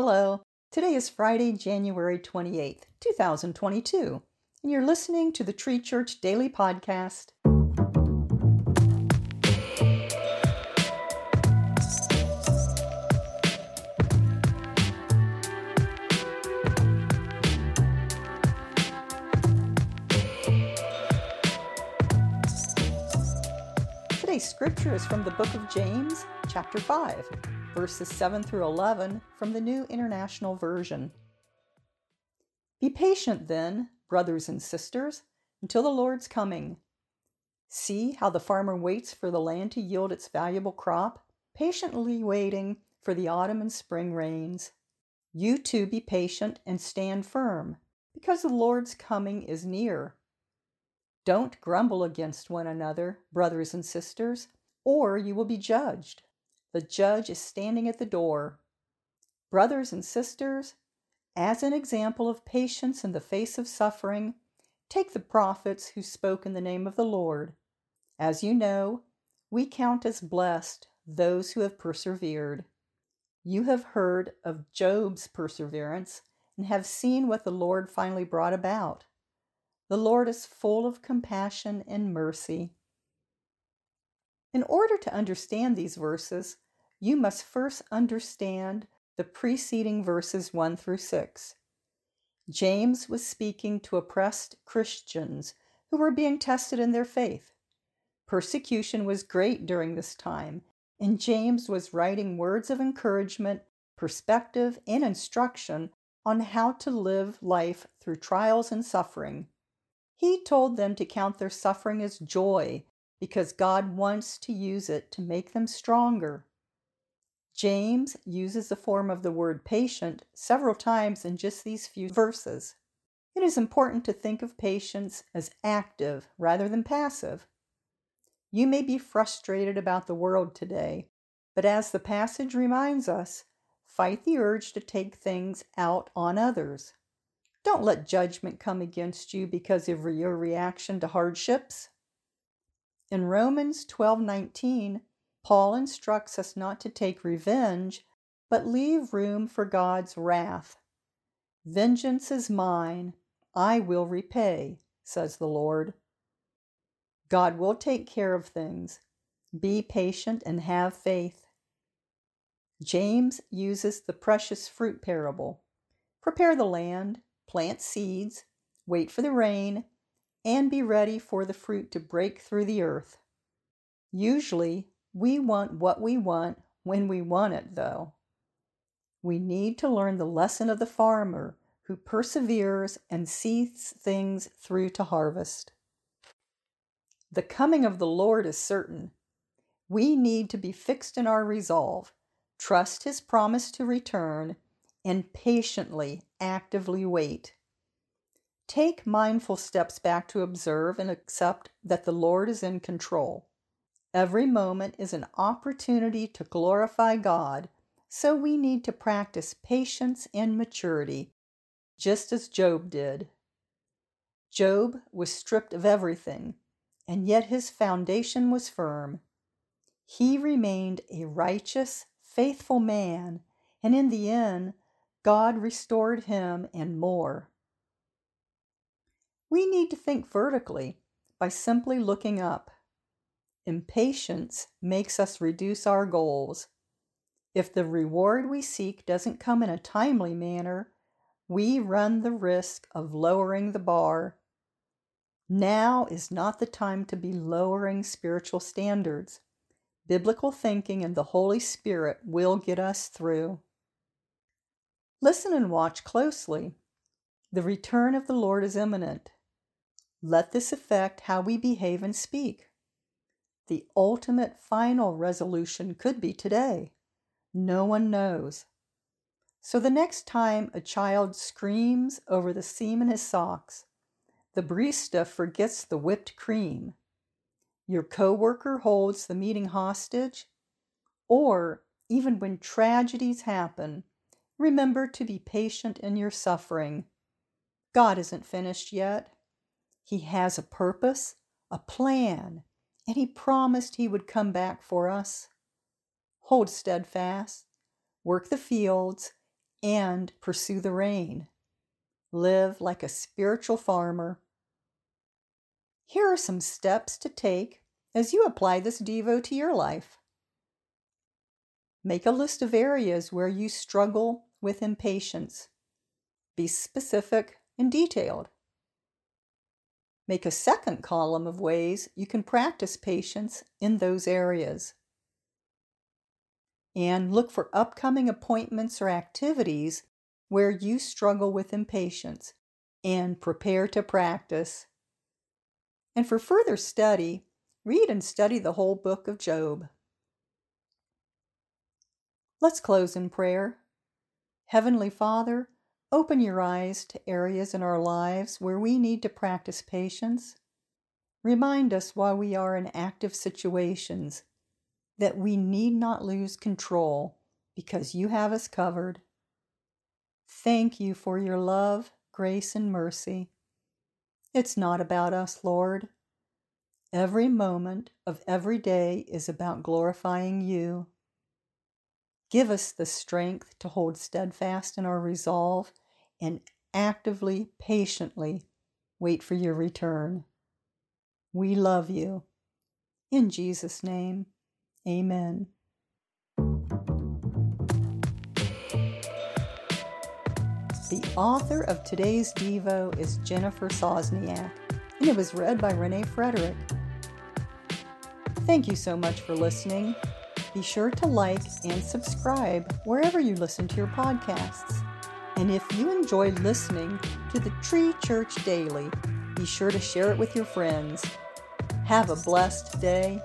Hello. Today is Friday, January 28th, 2022, and you're listening to the Tree Church Daily Podcast. Today's scripture is from the book of James, chapter 5, verses 7 through 11 from the New International Version. Be patient then, brothers and sisters, until the Lord's coming. See how the farmer waits for the land to yield its valuable crop, patiently waiting for the autumn and spring rains. You too be patient and stand firm, because the Lord's coming is near. Don't grumble against one another, brothers and sisters, or you will be judged. The judge is standing at the door. Brothers and sisters, as an example of patience in the face of suffering, take the prophets who spoke in the name of the Lord. As you know, we count as blessed those who have persevered. You have heard of Job's perseverance and have seen what the Lord finally brought about. The Lord is full of compassion and mercy. In order to understand these verses, you must first understand the preceding verses 1 through 6. James was speaking to oppressed Christians who were being tested in their faith. Persecution was great during this time, and James was writing words of encouragement, perspective, and instruction on how to live life through trials and suffering. He told them to count their suffering as joy because God wants to use it to make them stronger. James uses the form of the word patient several times in just these few verses. It is important to think of patience as active rather than passive. You may be frustrated about the world today, but as the passage reminds us, fight the urge to take things out on others. Don't let judgment come against you because of your reaction to hardships. In Romans 12:19, Paul instructs us not to take revenge, but leave room for God's wrath. Vengeance is mine, I will repay, says the Lord. God will take care of things. Be patient and have faith. James uses the precious fruit parable. Prepare the land, plant seeds, wait for the rain, and be ready for the fruit to break through the earth. Usually, we want what we want when we want it, though. We need to learn the lesson of the farmer who perseveres and sees things through to harvest. The coming of the Lord is certain. We need to be fixed in our resolve, trust his promise to return, and patiently, actively wait. Take mindful steps back to observe and accept that the Lord is in control. Every moment is an opportunity to glorify God, so we need to practice patience and maturity, just as Job did. Job was stripped of everything, and yet his foundation was firm. He remained a righteous, faithful man, and in the end, God restored him and more. We need to think vertically by simply looking up. Impatience makes us reduce our goals. If the reward we seek doesn't come in a timely manner, we run the risk of lowering the bar. Now is not the time to be lowering spiritual standards. Biblical thinking and the Holy Spirit will get us through. Listen and watch closely. The return of the Lord is imminent. Let this affect how we behave and speak. The ultimate final resolution could be today. No one knows. So the next time a child screams over the seam in his socks, the barista forgets the whipped cream, your coworker holds the meeting hostage, or even when tragedies happen, Remember to be patient in your suffering. God isn't finished yet. He has a purpose, a plan, and He promised He would come back for us. Hold steadfast, work the fields, and pursue the rain. Live like a spiritual farmer. Here are some steps to take as you apply this Devo to your life. Make a list of areas where you struggle with impatience. Be specific and detailed. Make a second column of ways you can practice patience in those areas. And look for upcoming appointments or activities where you struggle with impatience and prepare to practice. And for further study, read and study the whole book of Job. Let's close in prayer. Heavenly Father, open your eyes to areas in our lives where we need to practice patience. Remind us while we are in active situations that we need not lose control because you have us covered. Thank you for your love, grace, and mercy. It's not about us, Lord. Every moment of every day is about glorifying you. Give us the strength to hold steadfast in our resolve and actively, patiently wait for your return. We love you. In Jesus' name, amen. The author of today's Devo is Jennifer Sosniak, and it was read by Renee Frederick. Thank you so much for listening. Be sure to like and subscribe wherever you listen to your podcasts. And if you enjoy listening to the Tree Church Daily, be sure to share it with your friends. Have a blessed day